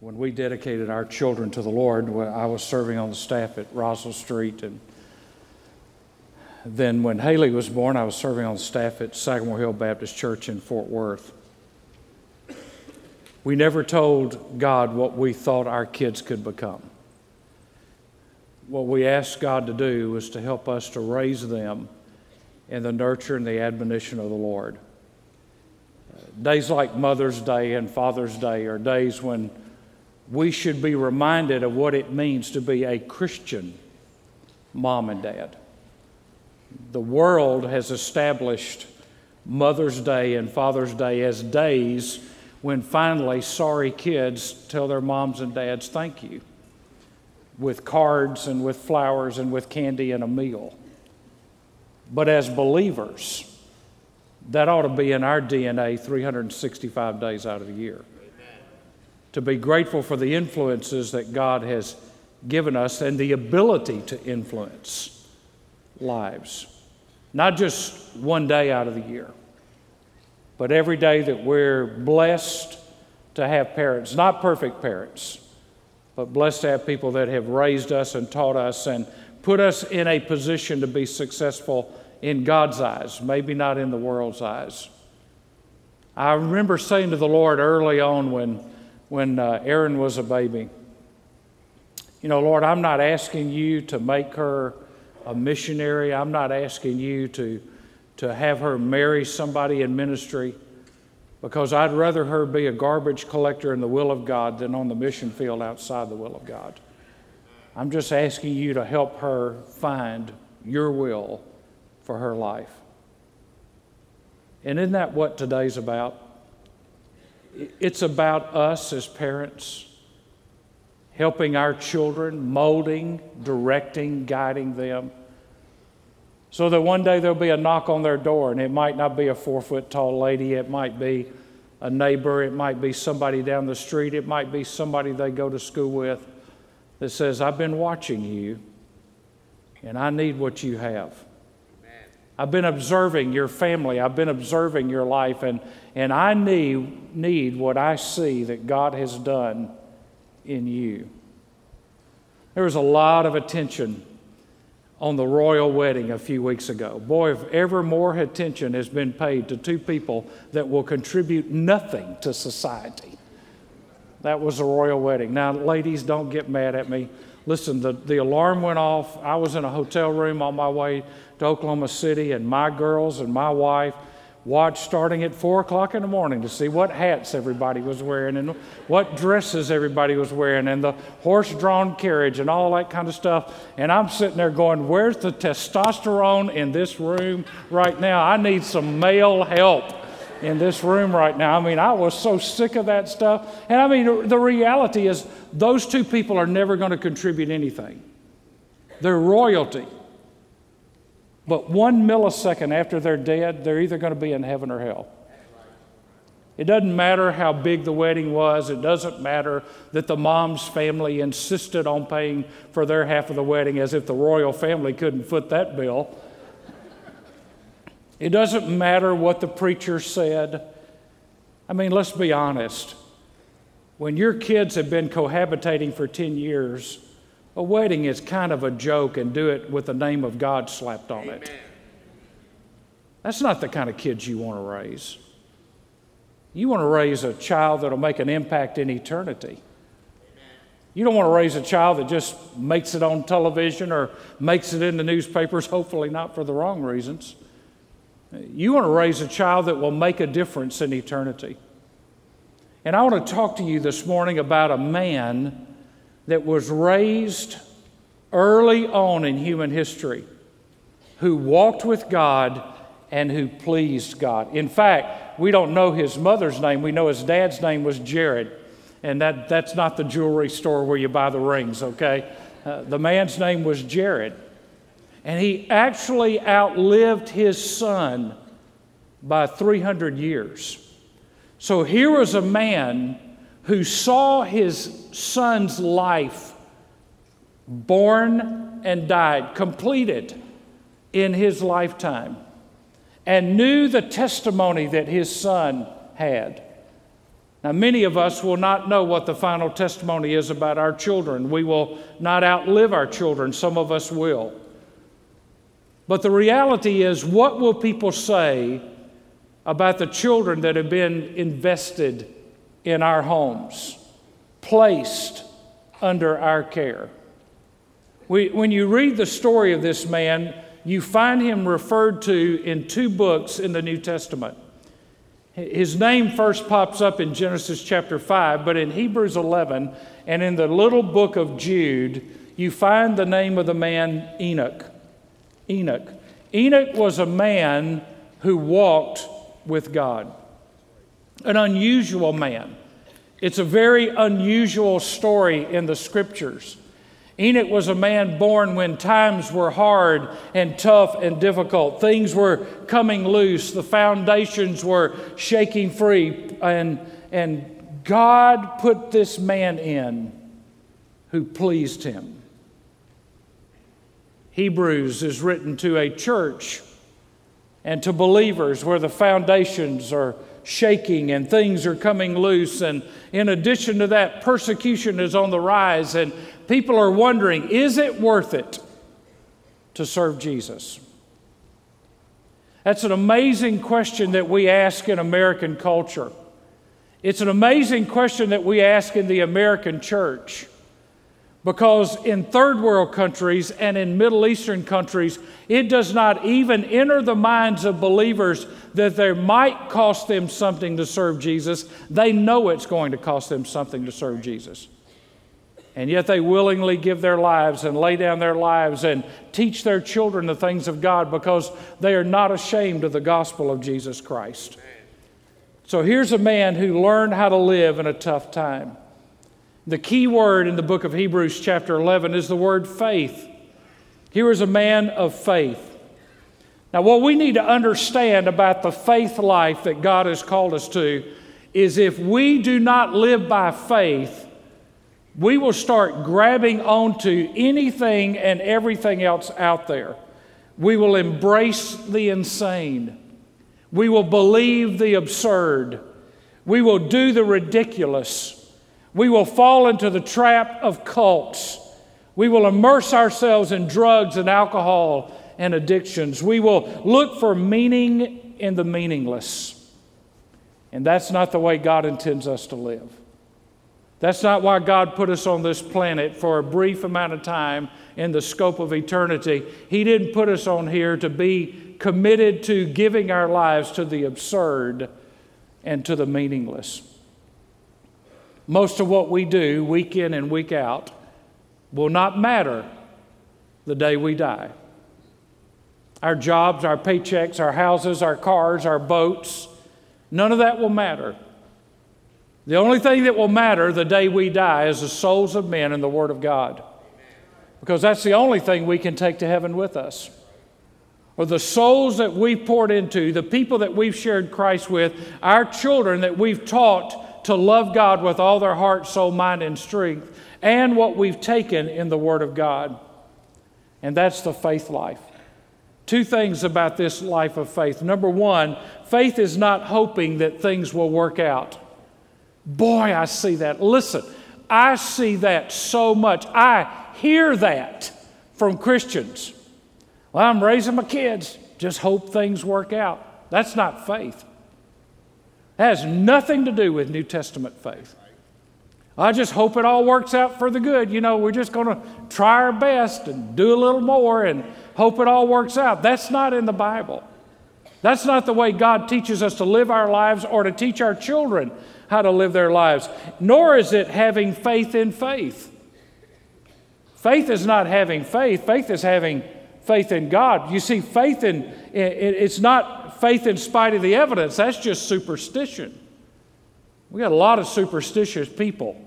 when we dedicated our children to the Lord, I was serving on the staff at Roswell Street. And then when Haley was born, I was serving on the staff at Sagamore Hill Baptist Church in Fort Worth. We never told God what we thought our kids could become. What we asked God to do was to help us to raise them in the nurture and the admonition of the Lord. Days like Mother's Day and Father's Day are days when we should be reminded of what it means to be a Christian mom and dad. The world has established Mother's Day and Father's Day as days when finally sorry kids tell their moms and dads thank you with cards and with flowers and with candy and a meal. But as believers, that ought to be in our DNA 365 days out of the year. To be grateful for the influences that God has given us and the ability to influence lives. Not just one day out of the year, but every day that we're blessed to have parents, not perfect parents, but blessed to have people that have raised us and taught us and put us in a position to be successful in God's eyes, maybe not in the world's eyes. I remember saying to the Lord early on when, when uh, Erin was a baby, You know, Lord, I'm not asking you to make her a missionary. I'm not asking you to, to have her marry somebody in ministry because I'd rather her be a garbage collector in the will of God than on the mission field outside the will of God. I'm just asking you to help her find your will for her life. And isn't that what today's about? It's about us as parents helping our children, molding, directing, guiding them. So that one day there'll be a knock on their door, and it might not be a four foot tall lady, it might be a neighbor, it might be somebody down the street, it might be somebody they go to school with that says, I've been watching you, and I need what you have. I've been observing your family. I've been observing your life, and, and I need, need what I see that God has done in you. There was a lot of attention on the royal wedding a few weeks ago. Boy, if ever more attention has been paid to two people that will contribute nothing to society. That was the royal wedding. Now, ladies, don't get mad at me. Listen, the, the alarm went off. I was in a hotel room on my way to Oklahoma City, and my girls and my wife watched starting at 4 o'clock in the morning to see what hats everybody was wearing and what dresses everybody was wearing and the horse drawn carriage and all that kind of stuff. And I'm sitting there going, Where's the testosterone in this room right now? I need some male help in this room right now. I mean, I was so sick of that stuff. And I mean, the reality is, those two people are never going to contribute anything. They're royalty. But one millisecond after they're dead, they're either going to be in heaven or hell. It doesn't matter how big the wedding was. It doesn't matter that the mom's family insisted on paying for their half of the wedding as if the royal family couldn't foot that bill. It doesn't matter what the preacher said. I mean, let's be honest. When your kids have been cohabitating for 10 years, a wedding is kind of a joke and do it with the name of God slapped on Amen. it. That's not the kind of kids you want to raise. You want to raise a child that'll make an impact in eternity. You don't want to raise a child that just makes it on television or makes it in the newspapers, hopefully not for the wrong reasons. You want to raise a child that will make a difference in eternity. And I want to talk to you this morning about a man that was raised early on in human history who walked with God and who pleased God. In fact, we don't know his mother's name, we know his dad's name was Jared. And that, that's not the jewelry store where you buy the rings, okay? Uh, the man's name was Jared. And he actually outlived his son by 300 years. So here was a man who saw his son's life born and died, completed in his lifetime, and knew the testimony that his son had. Now, many of us will not know what the final testimony is about our children. We will not outlive our children. Some of us will. But the reality is, what will people say about the children that have been invested in our homes, placed under our care? We, when you read the story of this man, you find him referred to in two books in the New Testament. His name first pops up in Genesis chapter 5, but in Hebrews 11 and in the little book of Jude, you find the name of the man Enoch. Enoch. Enoch was a man who walked with God, an unusual man. It's a very unusual story in the scriptures. Enoch was a man born when times were hard and tough and difficult. Things were coming loose, the foundations were shaking free, and, and God put this man in who pleased him. Hebrews is written to a church and to believers where the foundations are shaking and things are coming loose. And in addition to that, persecution is on the rise, and people are wondering is it worth it to serve Jesus? That's an amazing question that we ask in American culture. It's an amazing question that we ask in the American church. Because in third world countries and in Middle Eastern countries, it does not even enter the minds of believers that there might cost them something to serve Jesus. They know it's going to cost them something to serve Jesus. And yet they willingly give their lives and lay down their lives and teach their children the things of God because they are not ashamed of the gospel of Jesus Christ. So here's a man who learned how to live in a tough time. The key word in the book of Hebrews, chapter 11, is the word faith. Here is a man of faith. Now, what we need to understand about the faith life that God has called us to is if we do not live by faith, we will start grabbing onto anything and everything else out there. We will embrace the insane. We will believe the absurd. We will do the ridiculous. We will fall into the trap of cults. We will immerse ourselves in drugs and alcohol and addictions. We will look for meaning in the meaningless. And that's not the way God intends us to live. That's not why God put us on this planet for a brief amount of time in the scope of eternity. He didn't put us on here to be committed to giving our lives to the absurd and to the meaningless. Most of what we do, week in and week out, will not matter the day we die. Our jobs, our paychecks, our houses, our cars, our boats, none of that will matter. The only thing that will matter the day we die is the souls of men and the Word of God. Because that's the only thing we can take to heaven with us. Or the souls that we've poured into, the people that we've shared Christ with, our children that we've taught to love God with all their heart, soul, mind, and strength, and what we've taken in the Word of God. And that's the faith life. Two things about this life of faith. Number one, faith is not hoping that things will work out. Boy, I see that. Listen, I see that so much. I hear that from Christians. Well, I'm raising my kids, just hope things work out. That's not faith. That has nothing to do with New Testament faith. I just hope it all works out for the good. You know, we're just going to try our best and do a little more and hope it all works out. That's not in the Bible. That's not the way God teaches us to live our lives or to teach our children how to live their lives, nor is it having faith in faith. Faith is not having faith, faith is having faith in God. You see, faith in it's not faith in spite of the evidence, that's just superstition. We got a lot of superstitious people.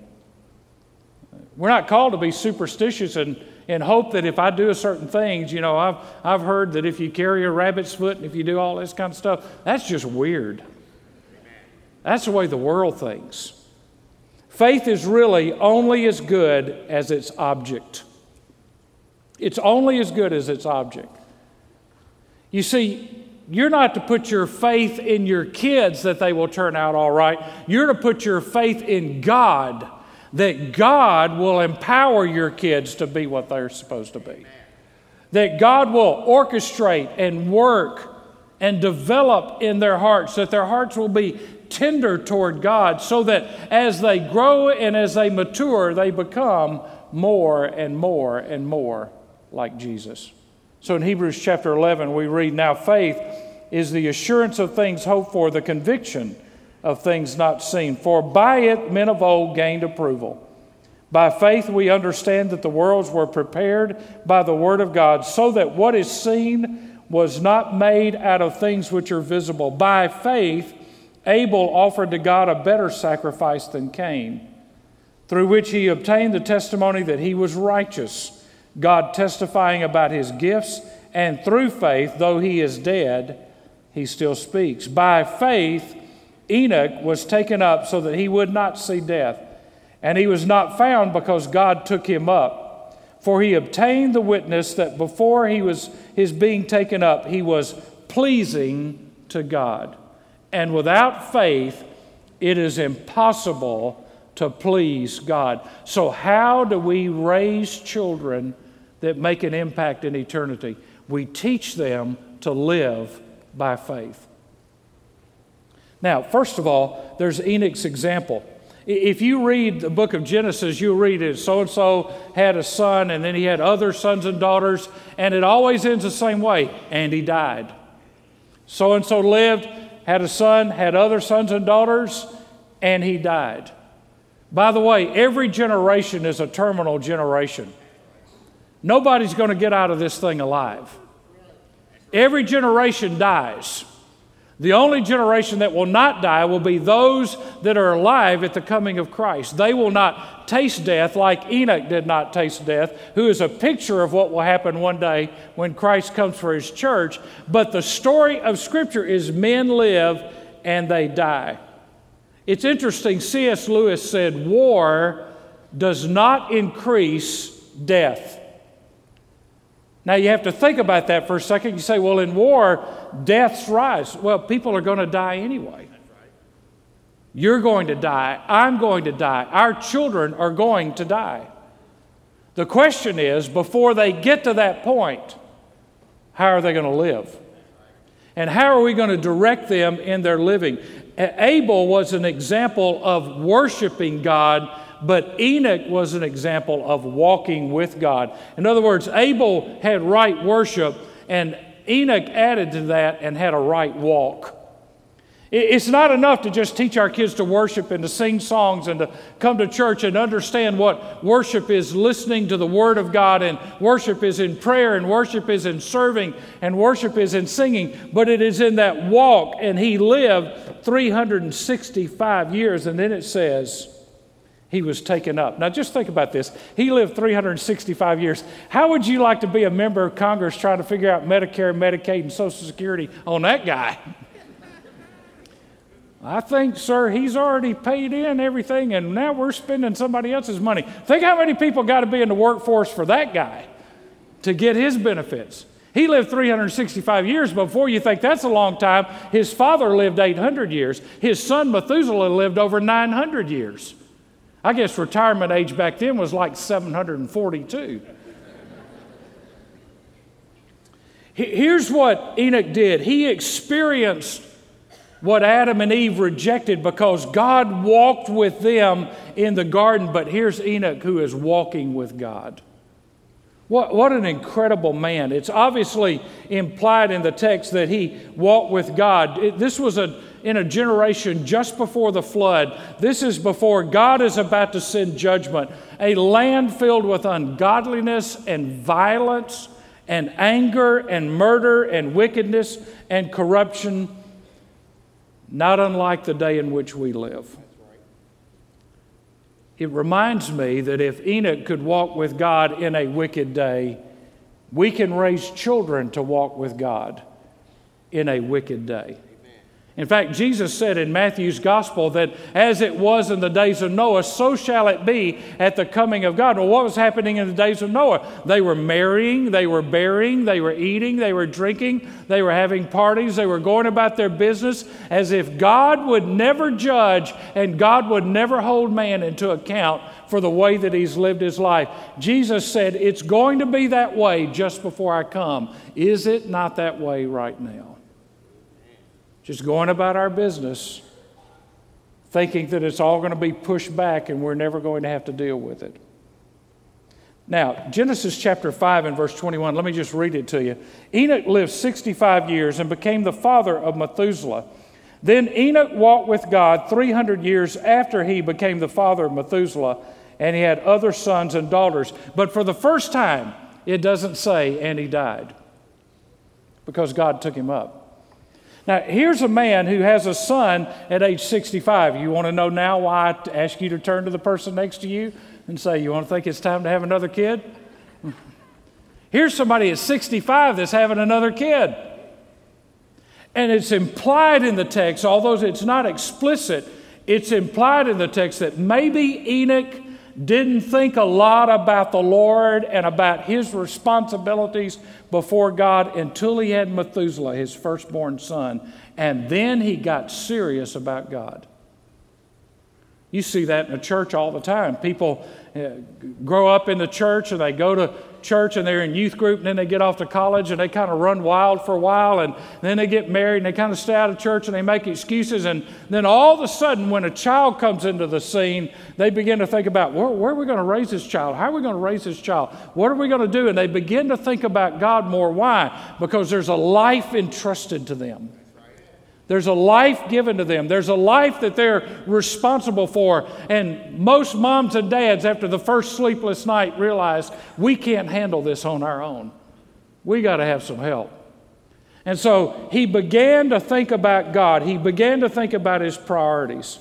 We're not called to be superstitious and, and hope that if I do a certain things, you know, I've, I've heard that if you carry a rabbit's foot and if you do all this kind of stuff, that's just weird. That's the way the world thinks. Faith is really only as good as its object. It's only as good as its object. You see, you're not to put your faith in your kids that they will turn out all right. You're to put your faith in God, that God will empower your kids to be what they're supposed to be. That God will orchestrate and work and develop in their hearts, that their hearts will be tender toward God, so that as they grow and as they mature, they become more and more and more like Jesus. So in Hebrews chapter 11, we read, Now faith is the assurance of things hoped for, the conviction of things not seen. For by it men of old gained approval. By faith we understand that the worlds were prepared by the word of God, so that what is seen was not made out of things which are visible. By faith, Abel offered to God a better sacrifice than Cain, through which he obtained the testimony that he was righteous God testifying about his gifts, and through faith, though he is dead, he still speaks. By faith, Enoch was taken up so that he would not see death, and he was not found because God took him up. For he obtained the witness that before he was his being taken up, he was pleasing to God. And without faith, it is impossible to please God. So, how do we raise children that make an impact in eternity. We teach them to live by faith. Now, first of all, there's Enoch's example. If you read the book of Genesis, you'll read it so and so had a son, and then he had other sons and daughters, and it always ends the same way and he died. So and so lived, had a son, had other sons and daughters, and he died. By the way, every generation is a terminal generation. Nobody's going to get out of this thing alive. Every generation dies. The only generation that will not die will be those that are alive at the coming of Christ. They will not taste death like Enoch did not taste death, who is a picture of what will happen one day when Christ comes for his church. But the story of Scripture is men live and they die. It's interesting, C.S. Lewis said, War does not increase death. Now, you have to think about that for a second. You say, well, in war, deaths rise. Well, people are going to die anyway. You're going to die. I'm going to die. Our children are going to die. The question is before they get to that point, how are they going to live? And how are we going to direct them in their living? Abel was an example of worshiping God but Enoch was an example of walking with God. In other words, Abel had right worship, and Enoch added to that and had a right walk. It's not enough to just teach our kids to worship and to sing songs and to come to church and understand what worship is listening to the Word of God, and worship is in prayer, and worship is in serving, and worship is in singing, but it is in that walk. And he lived 365 years, and then it says, he was taken up. Now, just think about this. He lived 365 years. How would you like to be a member of Congress trying to figure out Medicare, Medicaid, and Social Security on that guy? I think, sir, he's already paid in everything, and now we're spending somebody else's money. Think how many people got to be in the workforce for that guy to get his benefits. He lived 365 years. Before you think that's a long time, his father lived 800 years. His son Methuselah lived over 900 years. I guess retirement age back then was like 742. Here's what Enoch did he experienced what Adam and Eve rejected because God walked with them in the garden, but here's Enoch who is walking with God. What, what an incredible man. It's obviously implied in the text that he walked with God. It, this was a in a generation just before the flood. This is before God is about to send judgment. A land filled with ungodliness and violence and anger and murder and wickedness and corruption, not unlike the day in which we live. It reminds me that if Enoch could walk with God in a wicked day, we can raise children to walk with God in a wicked day. In fact, Jesus said in Matthew's gospel that as it was in the days of Noah, so shall it be at the coming of God. Well, what was happening in the days of Noah? They were marrying, they were bearing, they were eating, they were drinking, they were having parties, they were going about their business as if God would never judge and God would never hold man into account for the way that he's lived his life. Jesus said, It's going to be that way just before I come. Is it not that way right now? Just going about our business, thinking that it's all going to be pushed back and we're never going to have to deal with it. Now, Genesis chapter 5 and verse 21, let me just read it to you. Enoch lived 65 years and became the father of Methuselah. Then Enoch walked with God 300 years after he became the father of Methuselah, and he had other sons and daughters. But for the first time, it doesn't say, and he died, because God took him up. Now, here's a man who has a son at age 65. You want to know now why I ask you to turn to the person next to you and say, You want to think it's time to have another kid? Here's somebody at 65 that's having another kid. And it's implied in the text, although it's not explicit, it's implied in the text that maybe Enoch didn't think a lot about the Lord and about his responsibilities before God until he had Methuselah, his firstborn son. And then he got serious about God. You see that in the church all the time. People uh, grow up in the church and they go to church and they're in youth group and then they get off to college and they kind of run wild for a while and then they get married and they kind of stay out of church and they make excuses and then all of a sudden when a child comes into the scene they begin to think about where, where are we going to raise this child? How are we going to raise this child? What are we going to do? And they begin to think about god more. Why? Because there's a life entrusted to them there's a life given to them. There's a life that they're responsible for. And most moms and dads, after the first sleepless night, realize we can't handle this on our own. We got to have some help. And so he began to think about God. He began to think about his priorities.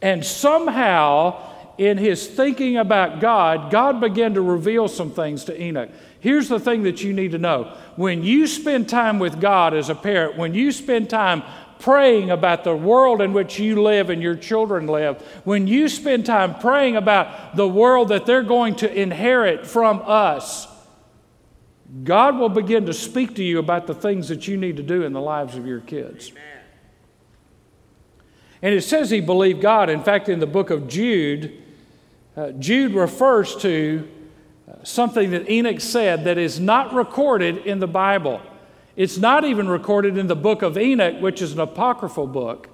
And somehow, in his thinking about God, God began to reveal some things to Enoch. Here's the thing that you need to know when you spend time with God as a parent, when you spend time praying about the world in which you live and your children live, when you spend time praying about the world that they're going to inherit from us, God will begin to speak to you about the things that you need to do in the lives of your kids. And it says he believed God. In fact, in the book of Jude, uh, Jude refers to uh, something that Enoch said that is not recorded in the Bible. It's not even recorded in the book of Enoch, which is an apocryphal book.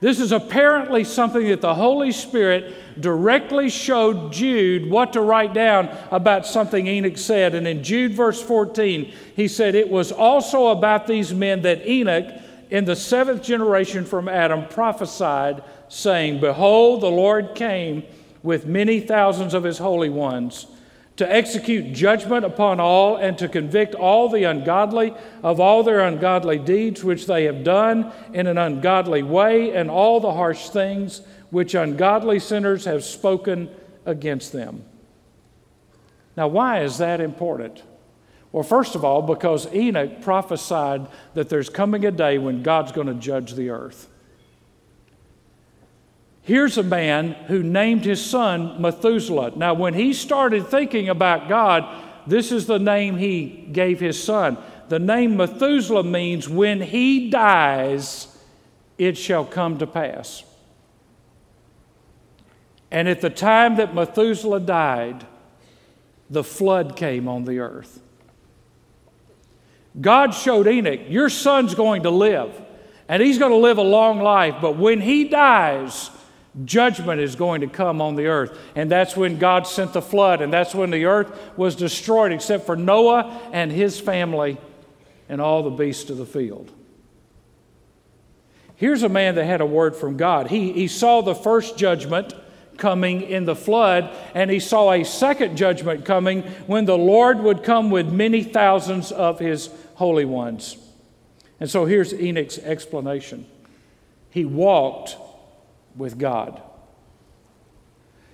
This is apparently something that the Holy Spirit directly showed Jude what to write down about something Enoch said. And in Jude, verse 14, he said, It was also about these men that Enoch, in the seventh generation from Adam, prophesied, saying, Behold, the Lord came with many thousands of his holy ones to execute judgment upon all and to convict all the ungodly of all their ungodly deeds which they have done in an ungodly way and all the harsh things which ungodly sinners have spoken against them. Now, why is that important? Well, first of all, because Enoch prophesied that there's coming a day when God's going to judge the earth. Here's a man who named his son Methuselah. Now, when he started thinking about God, this is the name he gave his son. The name Methuselah means when he dies, it shall come to pass. And at the time that Methuselah died, the flood came on the earth. God showed Enoch, Your son's going to live, and he's going to live a long life, but when he dies, judgment is going to come on the earth. And that's when God sent the flood, and that's when the earth was destroyed, except for Noah and his family and all the beasts of the field. Here's a man that had a word from God. He, he saw the first judgment coming in the flood, and he saw a second judgment coming when the Lord would come with many thousands of his holy ones. And so here's Enoch's explanation. He walked with God.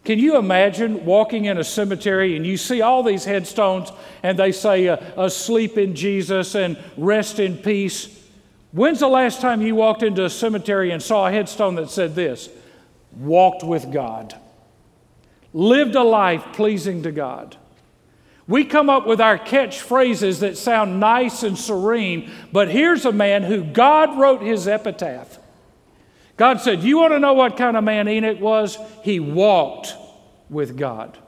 Can you imagine walking in a cemetery and you see all these headstones and they say, uh, Asleep in Jesus and rest in peace? When's the last time you walked into a cemetery and saw a headstone that said this? Walked with God. Lived a life pleasing to God. We come up with our catchphrases that sound nice and serene, but here's a man who God wrote his epitaph. God said, You want to know what kind of man Enoch was? He walked with God.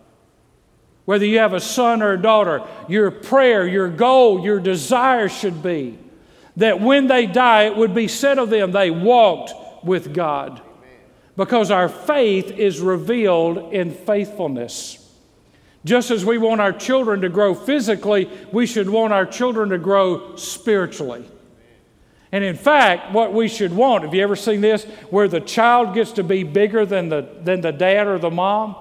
Whether you have a son or a daughter, your prayer, your goal, your desire should be that when they die, it would be said of them they walked with God. Because our faith is revealed in faithfulness. Just as we want our children to grow physically, we should want our children to grow spiritually. And in fact, what we should want, have you ever seen this, where the child gets to be bigger than the, than the dad or the mom?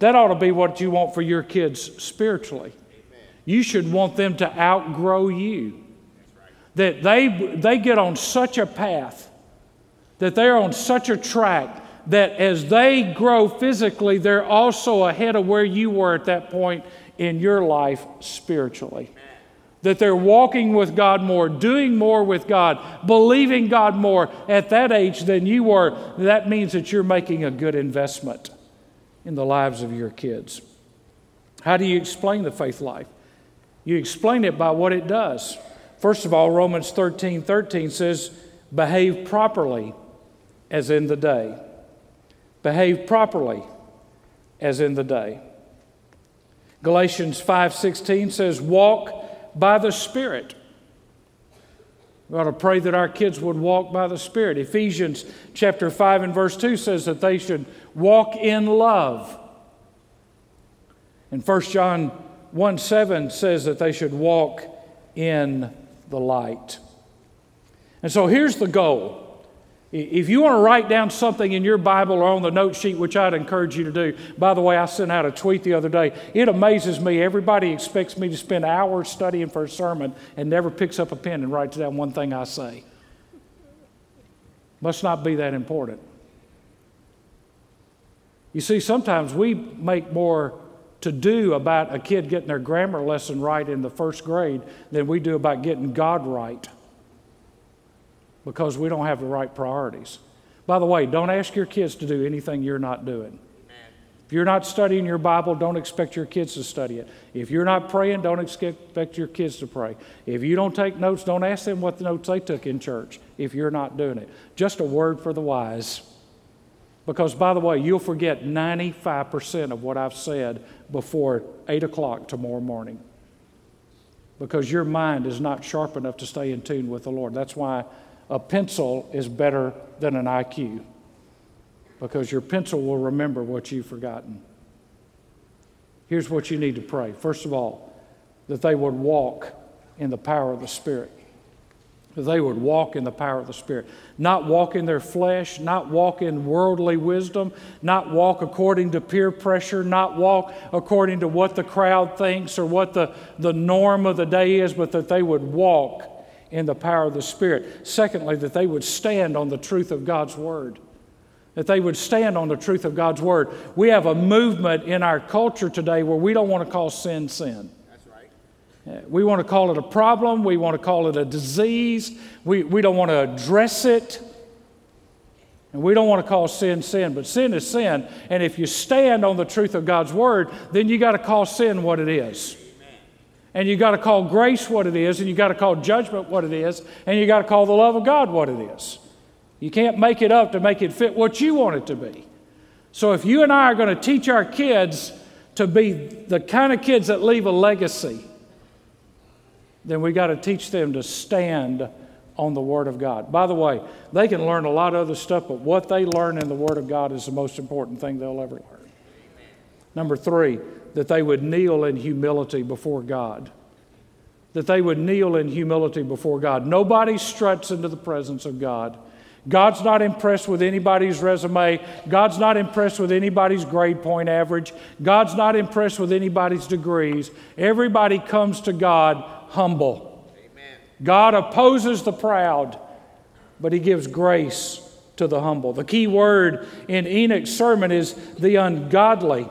That ought to be what you want for your kids spiritually. You should want them to outgrow you. That they, they get on such a path, that they're on such a track, that as they grow physically, they're also ahead of where you were at that point in your life spiritually. That they're walking with God more, doing more with God, believing God more at that age than you were. That means that you're making a good investment in the lives of your kids. How do you explain the faith life? You explain it by what it does. First of all, Romans 13 13 says, behave properly as in the day. Behave properly as in the day. Galatians 5:16 says walk by the spirit. We ought to pray that our kids would walk by the spirit. Ephesians chapter 5 and verse 2 says that they should walk in love. And 1 John 1 7 says that they should walk in the light. And so here's the goal. If you want to write down something in your Bible or on the note sheet, which I'd encourage you to do, by the way, I sent out a tweet the other day. It amazes me. Everybody expects me to spend hours studying for a sermon and never picks up a pen and writes down one thing I say. Must not be that important. You see, sometimes we make more to do about a kid getting their grammar lesson right in the first grade than we do about getting God right because we don't have the right priorities. By the way, don't ask your kids to do anything you're not doing. If you're not studying your Bible, don't expect your kids to study it. If you're not praying, don't expect your kids to pray. If you don't take notes, don't ask them what the notes they took in church if you're not doing it. Just a word for the wise. Because, by the way, you'll forget 95% of what I've said before 8 o'clock tomorrow morning. Because your mind is not sharp enough to stay in tune with the Lord. That's why a pencil is better than an IQ. Because your pencil will remember what you've forgotten. Here's what you need to pray. First of all, that they would walk in the power of the Spirit that they would walk in the power of the Spirit. Not walk in their flesh, not walk in worldly wisdom, not walk according to peer pressure, not walk according to what the crowd thinks or what the, the norm of the day is, but that they would walk in the power of the Spirit. Secondly, that they would stand on the truth of God's Word. That they would stand on the truth of God's Word. We have a movement in our culture today where we don't want to call sin sin. Uh, we want to call it a problem. We want to call it a disease. We, we don't want to address it. And we don't want to call sin sin, but sin is sin. And if you stand on the truth of God's word, then you got to call sin what it is. And you got to call grace what it is, and you got to call judgment what it is, and you got to call the love of God what it is. You can't make it up to make it fit what you want it to be. So if you and I are going to teach our kids to be the kind of kids that leave a legacy, then we got to teach them to stand on the Word of God. By the way, they can learn a lot of other stuff, but what they learn in the Word of God is the most important thing they'll ever learn. Number three, that they would kneel in humility before God. That they would kneel in humility before God. Nobody struts into the presence of God. God's not impressed with anybody's resume. God's not impressed with anybody's grade point average. God's not impressed with anybody's degrees. Everybody comes to God humble. Amen. God opposes the proud, but He gives grace to the humble. The key word in Enoch's sermon is the ungodly.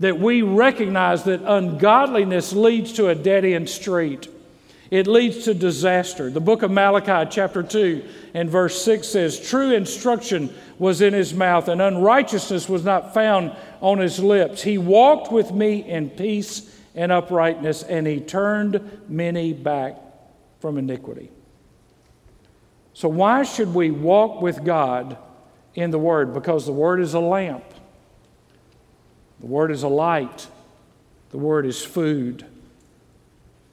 That we recognize that ungodliness leads to a dead end street. It leads to disaster. The book of Malachi, chapter 2, and verse 6 says, True instruction was in his mouth, and unrighteousness was not found on his lips. He walked with me in peace and uprightness, and he turned many back from iniquity. So, why should we walk with God in the Word? Because the Word is a lamp, the Word is a light, the Word is food.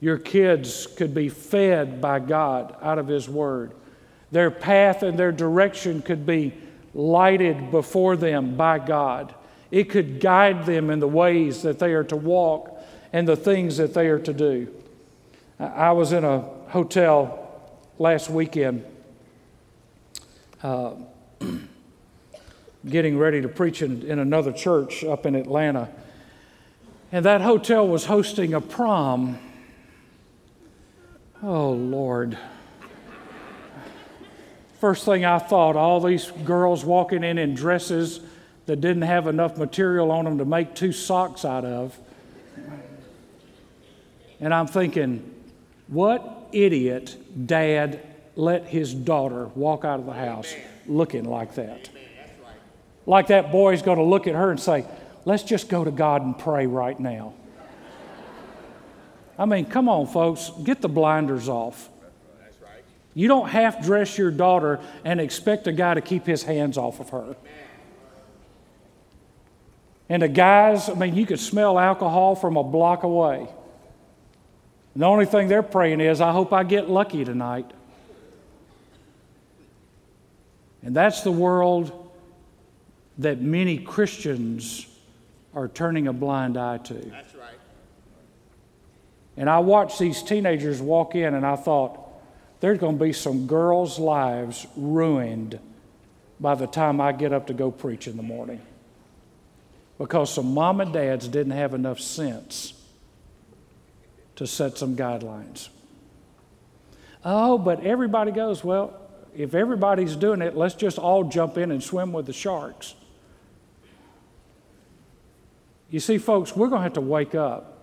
Your kids could be fed by God out of His Word. Their path and their direction could be lighted before them by God. It could guide them in the ways that they are to walk and the things that they are to do. I was in a hotel last weekend uh, getting ready to preach in, in another church up in Atlanta. And that hotel was hosting a prom. Oh, Lord. First thing I thought, all these girls walking in in dresses that didn't have enough material on them to make two socks out of. And I'm thinking, what idiot dad let his daughter walk out of the house looking like that? Like that boy's going to look at her and say, let's just go to God and pray right now. I mean, come on, folks, get the blinders off. You don't half dress your daughter and expect a guy to keep his hands off of her. And the guys, I mean, you could smell alcohol from a block away. And the only thing they're praying is, I hope I get lucky tonight. And that's the world that many Christians are turning a blind eye to. That's right. And I watched these teenagers walk in, and I thought, there's going to be some girls' lives ruined by the time I get up to go preach in the morning. Because some mom and dads didn't have enough sense to set some guidelines. Oh, but everybody goes, well, if everybody's doing it, let's just all jump in and swim with the sharks. You see, folks, we're going to have to wake up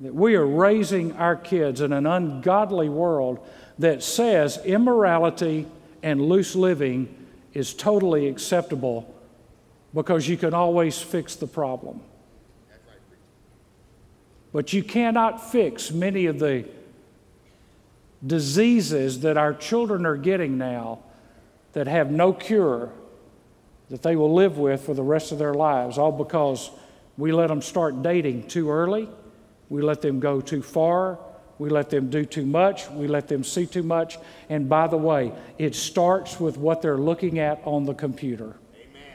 that we are raising our kids in an ungodly world that says immorality and loose living is totally acceptable because you can always fix the problem. But you cannot fix many of the diseases that our children are getting now that have no cure that they will live with for the rest of their lives, all because we let them start dating too early, we let them go too far, we let them do too much, we let them see too much. And by the way, it starts with what they're looking at on the computer. Amen.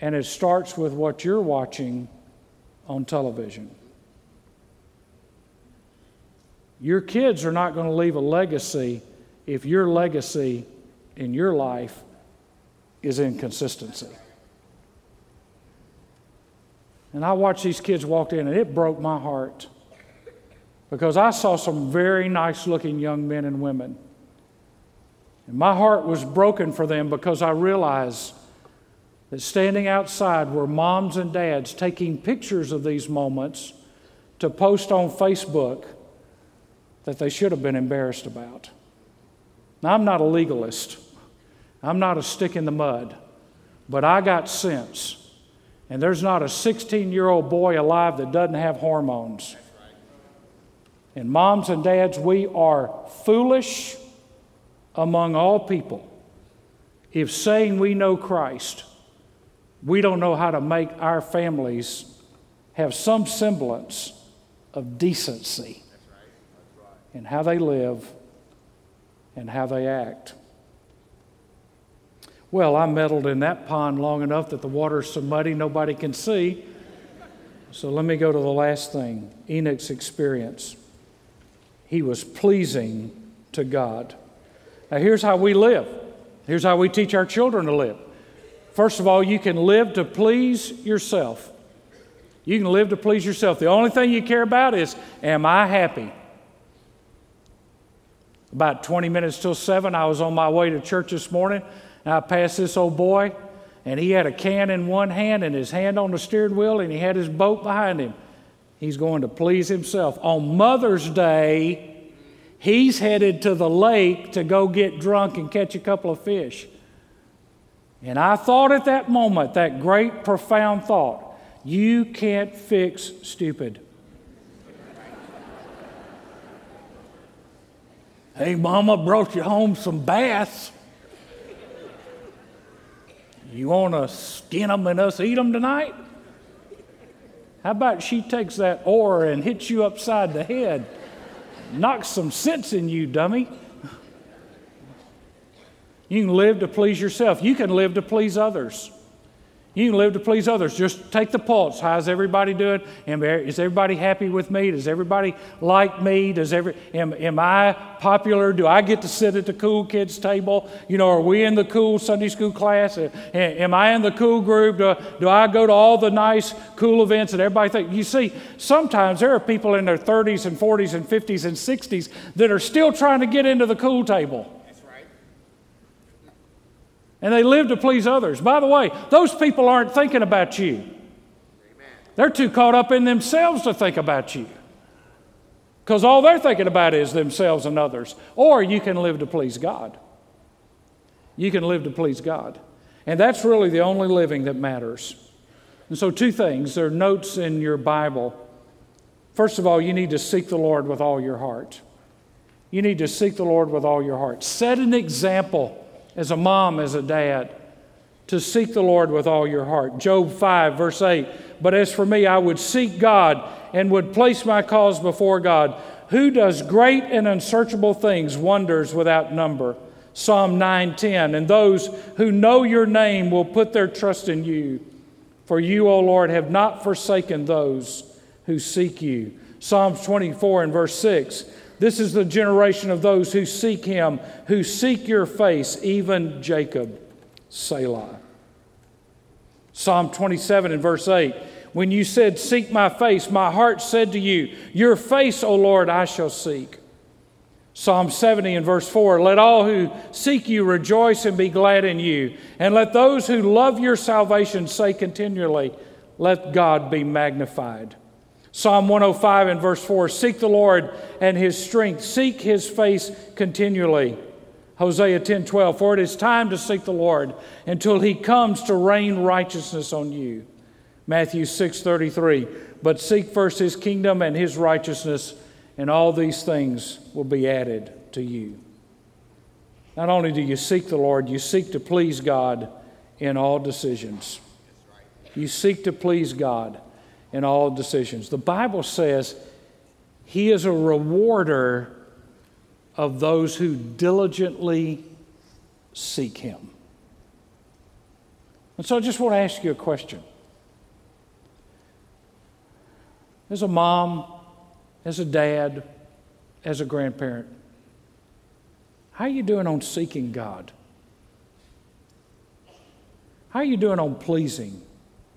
And it starts with what you're watching on television. Your kids are not going to leave a legacy if your legacy in your life is inconsistency. And I watched these kids walk in, and it broke my heart because I saw some very nice looking young men and women. And my heart was broken for them because I realized that standing outside were moms and dads taking pictures of these moments to post on Facebook that they should have been embarrassed about. Now, I'm not a legalist, I'm not a stick in the mud, but I got sense. And there's not a 16 year old boy alive that doesn't have hormones. And moms and dads, we are foolish among all people if saying we know Christ, we don't know how to make our families have some semblance of decency in how they live and how they act. Well, I meddled in that pond long enough that the water's so muddy nobody can see. So let me go to the last thing Enoch's experience. He was pleasing to God. Now, here's how we live. Here's how we teach our children to live. First of all, you can live to please yourself. You can live to please yourself. The only thing you care about is, am I happy? About 20 minutes till 7, I was on my way to church this morning. And I passed this old boy, and he had a can in one hand and his hand on the steering wheel, and he had his boat behind him. He's going to please himself. On Mother's Day, he's headed to the lake to go get drunk and catch a couple of fish. And I thought at that moment, that great, profound thought, you can't fix stupid. hey, Mama brought you home some bass. You want to skin them and us eat them tonight? How about she takes that oar and hits you upside the head? Knocks some sense in you, dummy. You can live to please yourself. You can live to please others. You can live to please others. Just take the pulse. How's everybody doing? Er, is everybody happy with me? Does everybody like me? Does every am, am I popular? Do I get to sit at the cool kids table? You know, are we in the cool Sunday school class? Am I in the cool group? Do, do I go to all the nice cool events that everybody think? You see, sometimes there are people in their 30s and 40s and 50s and 60s that are still trying to get into the cool table. And they live to please others. By the way, those people aren't thinking about you. Amen. They're too caught up in themselves to think about you. Because all they're thinking about is themselves and others. Or you can live to please God. You can live to please God. And that's really the only living that matters. And so, two things there are notes in your Bible. First of all, you need to seek the Lord with all your heart. You need to seek the Lord with all your heart. Set an example as a mom, as a dad, to seek the Lord with all your heart. Job 5, verse 8. But as for me, I would seek God and would place my cause before God, who does great and unsearchable things, wonders without number. Psalm 9:10 and those who know your name will put their trust in you for you O Lord have not forsaken those who seek you Psalms 24 and verse 6 this is the generation of those who seek him, who seek your face, even Jacob. Selah. Psalm 27 and verse 8. When you said, Seek my face, my heart said to you, Your face, O Lord, I shall seek. Psalm 70 and verse 4 Let all who seek you rejoice and be glad in you. And let those who love your salvation say continually, Let God be magnified. Psalm 105 and verse 4 Seek the Lord and his strength, seek his face continually. Hosea 10 12, for it is time to seek the Lord until he comes to rain righteousness on you. Matthew 6 33, but seek first his kingdom and his righteousness, and all these things will be added to you. Not only do you seek the Lord, you seek to please God in all decisions. You seek to please God in all decisions. The Bible says he is a rewarder of those who diligently seek him. And so I just want to ask you a question. As a mom, as a dad, as a grandparent, how are you doing on seeking God? How are you doing on pleasing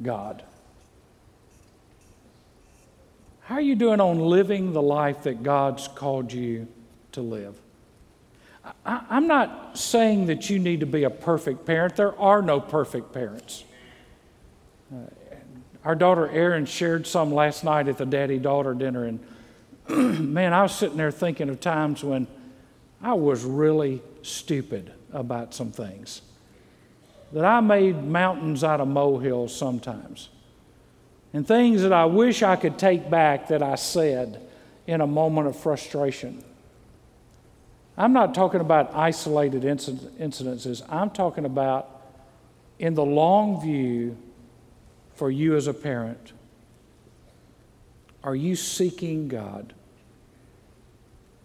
God? How are you doing on living the life that God's called you to live? I, am not saying that you need to be a perfect parent. There are no perfect parents. Uh, our daughter Erin shared some last night at the daddy daughter dinner, and man, I was sitting there thinking of times when I was really stupid about some things. That I made mountains out of molehills sometimes and things that I wish I could take back that I said in a moment of frustration. I'm not talking about isolated incidences, I'm talking about in the long view for you as a parent. Are you seeking God?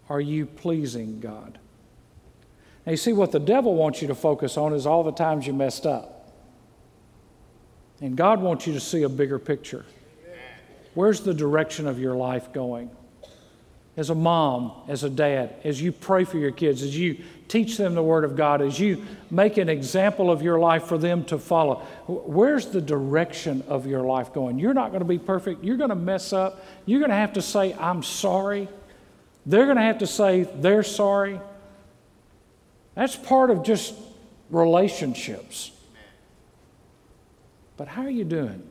Are you pleasing God? Now, you see, what the devil wants you to focus on is all the times you messed up. And God wants you to see a bigger picture. Where's the direction of your life going? As a mom, as a dad, as you pray for your kids, as you teach them the Word of God, as you make an example of your life for them to follow, where's the direction of your life going? You're not going to be perfect. You're going to mess up. You're going to have to say, I'm sorry. They're going to have to say, they're sorry. That's part of just relationships. But how are you doing?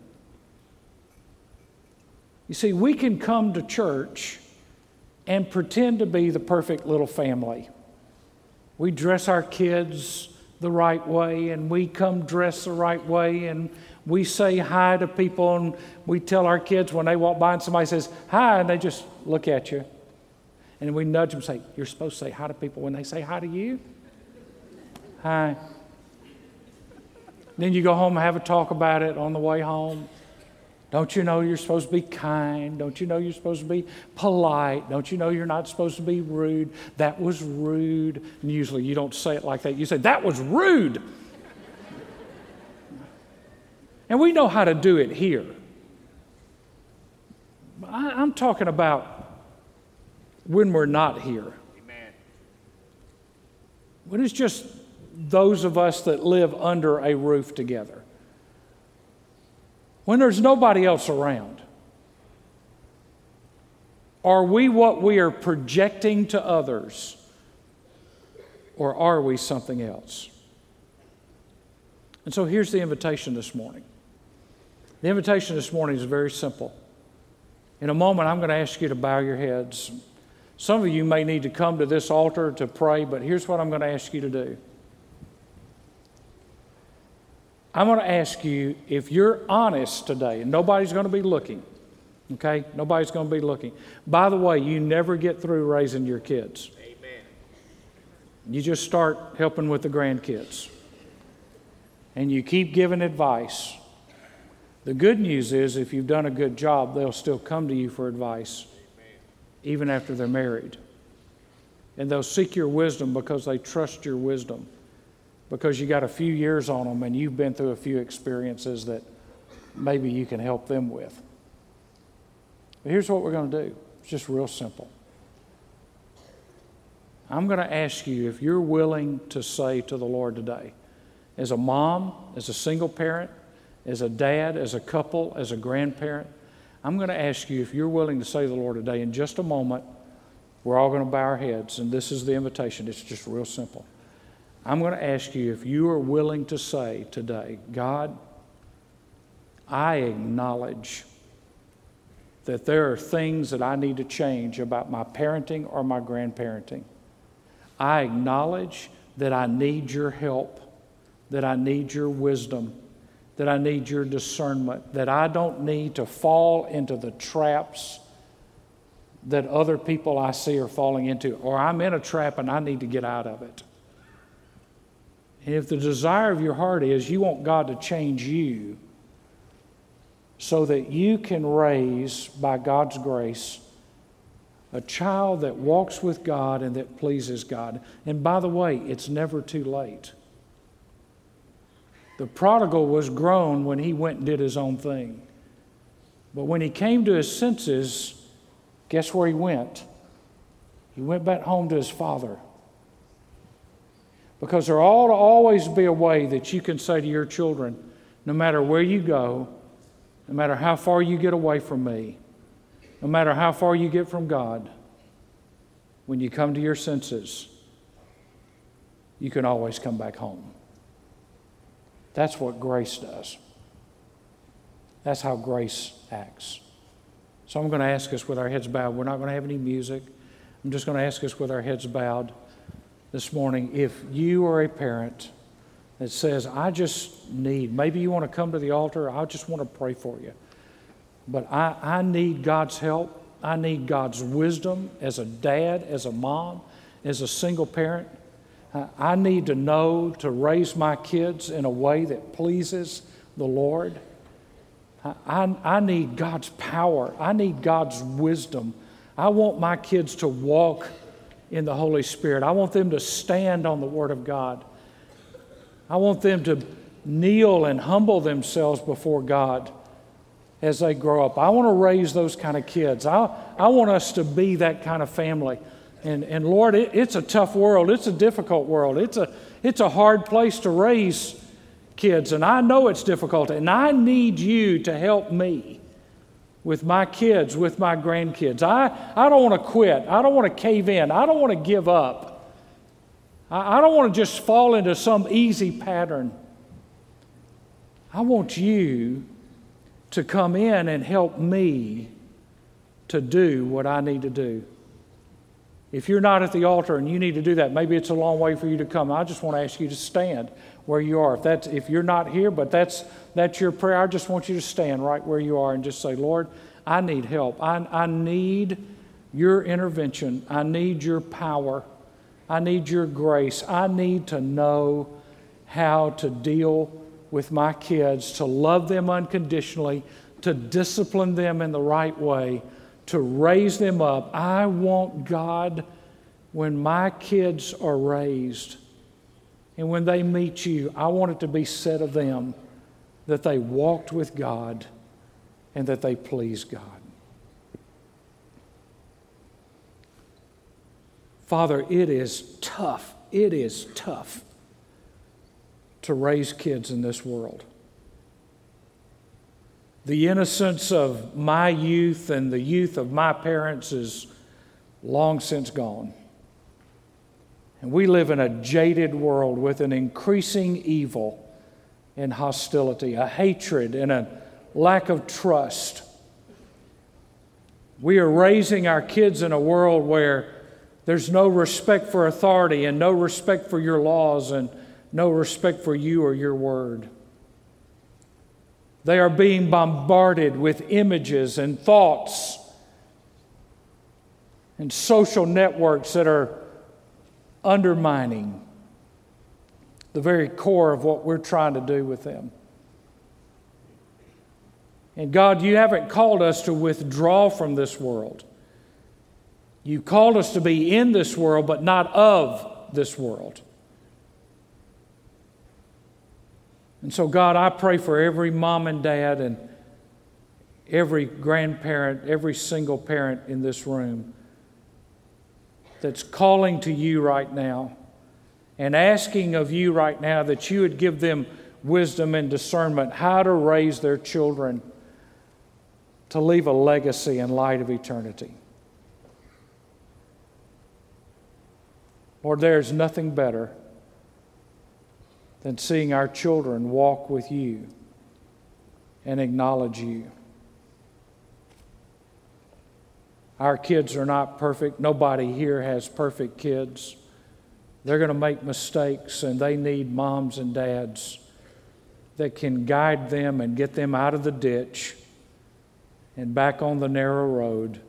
You see, we can come to church and pretend to be the perfect little family. We dress our kids the right way and we come dressed the right way and we say hi to people and we tell our kids when they walk by and somebody says hi and they just look at you and we nudge them and say you're supposed to say hi to people when they say hi to you hi then you go home and have a talk about it on the way home don't you know you're supposed to be kind? Don't you know you're supposed to be polite? Don't you know you're not supposed to be rude? That was rude. And usually you don't say it like that. You say, That was rude. and we know how to do it here. I, am talking about when we're not here. Amen. When it's just those of us that live under a roof together when there's nobody else around? Are we what we are projecting to others, or are we something else? And so here's the invitation this morning. The invitation this morning is very simple. In a moment, I'm going to ask you to bow your heads. Some of you may need to come to this altar to pray, but here's what I'm going to ask you to do. I'm going to ask you if you're honest today, and nobody's going to be looking, okay? Nobody's going to be looking. By the way, you never get through raising your kids. Amen. You just start helping with the grandkids. And you keep giving advice. The good news is, if you've done a good job, they'll still come to you for advice, Amen. even after they're married. And they'll seek your wisdom because they trust your wisdom because you got a few years on them and you've been through a few experiences that maybe you can help them with. But here's what we're going to do it's just real simple. I'm going to ask you if you're willing to say to the Lord today, as a mom, as a single parent, as a dad, as a couple, as a grandparent, I'm going to ask you if you're willing to say to the Lord today, in just a moment, we're all going to bow our heads, and this is the invitation. It's just real simple. I'm going to ask you if you are willing to say today, God, I acknowledge that there are things that I need to change about my parenting or my grandparenting. I acknowledge that I need your help, that I need your wisdom, that I need your discernment, that I don't need to fall into the traps that other people I see are falling into, or I'm in a trap and I need to get out of it. If the desire of your heart is you want God to change you so that you can raise, by God's grace, a child that walks with God and that pleases God. And by the way, it's never too late. The prodigal was grown when he went and did his own thing. But when he came to his senses, guess where he went? He went back home to his father. Because there ought to always be a way that you can say to your children, no matter where you go, no matter how far you get away from me, no matter how far you get from God, when you come to your senses, you can always come back home. That's what grace does. That's how grace acts. So I'm going to ask us with our heads bowed. We're not going to have any music. I'm just going to ask us with our heads bowed this morning if you are a parent that says, I just need, maybe you want to come to the altar, I just want to pray for you. But I, I need God's help. I need God's wisdom as a dad, as a mom, as a single parent. I need to know to raise my kids in a way that pleases the Lord. I, I need God's power. I need God's wisdom. I want my kids to walk in the Holy Spirit. I want them to stand on the Word of God. I want them to kneel and humble themselves before God as they grow up. I want to raise those kind of kids. I, I want us to be that kind of family. And, and Lord, it, it's a tough world. It's a difficult world. It's a, it's a hard place to raise kids. And I know it's difficult. And I need you to help me with my kids, with my grandkids. I, I don't want to quit. I don't want to cave in. I don't want to give up. I, I don't want to just fall into some easy pattern. I want you to come in and help me to do what I need to do. If you're not at the altar and you need to do that, maybe it's a long way for you to come. I just want to ask you to stand where you are. If that's if you're not here, but that's that's your prayer, I just want you to stand right where you are and just say, Lord, I need help. I, I need your intervention. I need your power. I need your grace. I need to know how to deal with my kids, to love them unconditionally, to discipline them in the right way, to raise them up. I want God, when my kids are raised and when they meet you, I want it to be said of them that they walked with God and that they pleased God. Father, it is tough. It is tough to raise kids in this world. The innocence of my youth and the youth of my parents is long since gone. And we live in a jaded world with an increasing evil and hostility, a hatred and a lack of trust. We are raising our kids in a world where there's no respect for authority and no respect for your laws and no respect for you or your word. They are being bombarded with images and thoughts and social networks that are undermining the very core of what we're trying to do with them. And God, you haven't called us to withdraw from this world. You called us to be in this world, but not of this world. And so, God, I pray for every mom and dad and every grandparent, every single parent in this room that's calling to you right now and asking of you right now that you would give them wisdom and discernment how to raise their children to leave a legacy in light of eternity. Lord, there is nothing better than seeing our children walk with you and acknowledge you. Our kids are not perfect. Nobody here has perfect kids. They're going to make mistakes, and they need moms and dads that can guide them and get them out of the ditch and back on the narrow road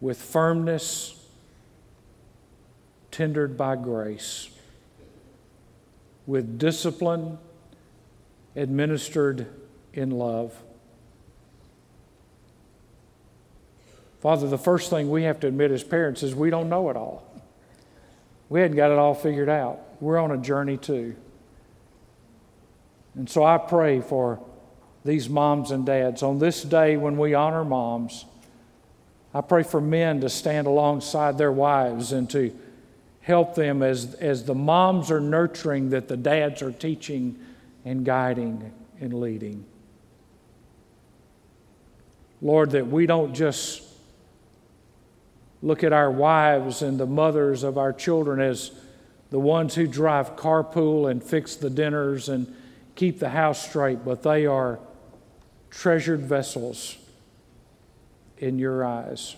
with firmness, tendered by grace with discipline administered in love. Father, the first thing we have to admit as parents is we don't know it all. We hadn't got it all figured out. We're on a journey too. And so I pray for these moms and dads on this day when we honor moms. I pray for men to stand alongside their wives and to help them as, as the moms are nurturing, that the dads are teaching and guiding and leading. Lord, that we don't just look at our wives and the mothers of our children as the ones who drive carpool and fix the dinners and keep the house straight, but they are treasured vessels in your eyes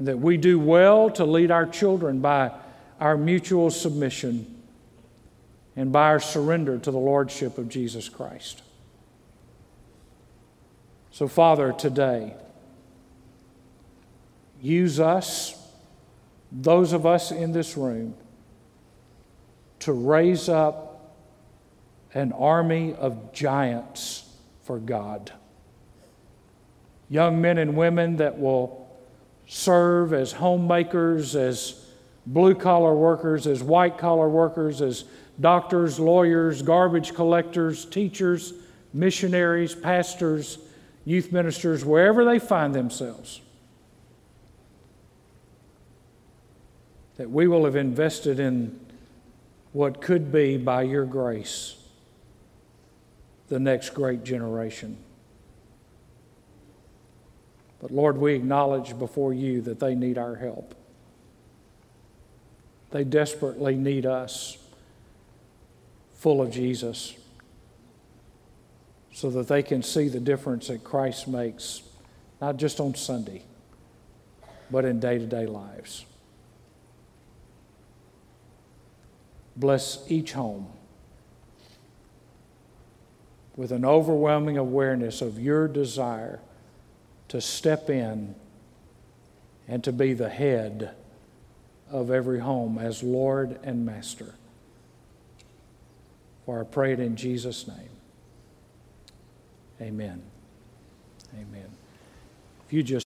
that we do well to lead our children by our mutual submission and by our surrender to the Lordship of Jesus Christ. So, Father, today, use us, those of us in this room, to raise up an army of giants for God. Young men and women that will serve as homemakers, as blue collar workers, as white collar workers, as doctors, lawyers, garbage collectors, teachers, missionaries, pastors, youth ministers, wherever they find themselves. That we will have invested in what could be, by your grace, the next great generation. But Lord, we acknowledge before you that they need our help. They desperately need us, full of Jesus. so that they can see the difference that Christ makes, not just on Sunday, but in day to day lives. Bless each home with an overwhelming awareness of your desire to step in and to be the head of every home as Lord and Master. For I pray it in Jesus' name. Amen. Amen. If you just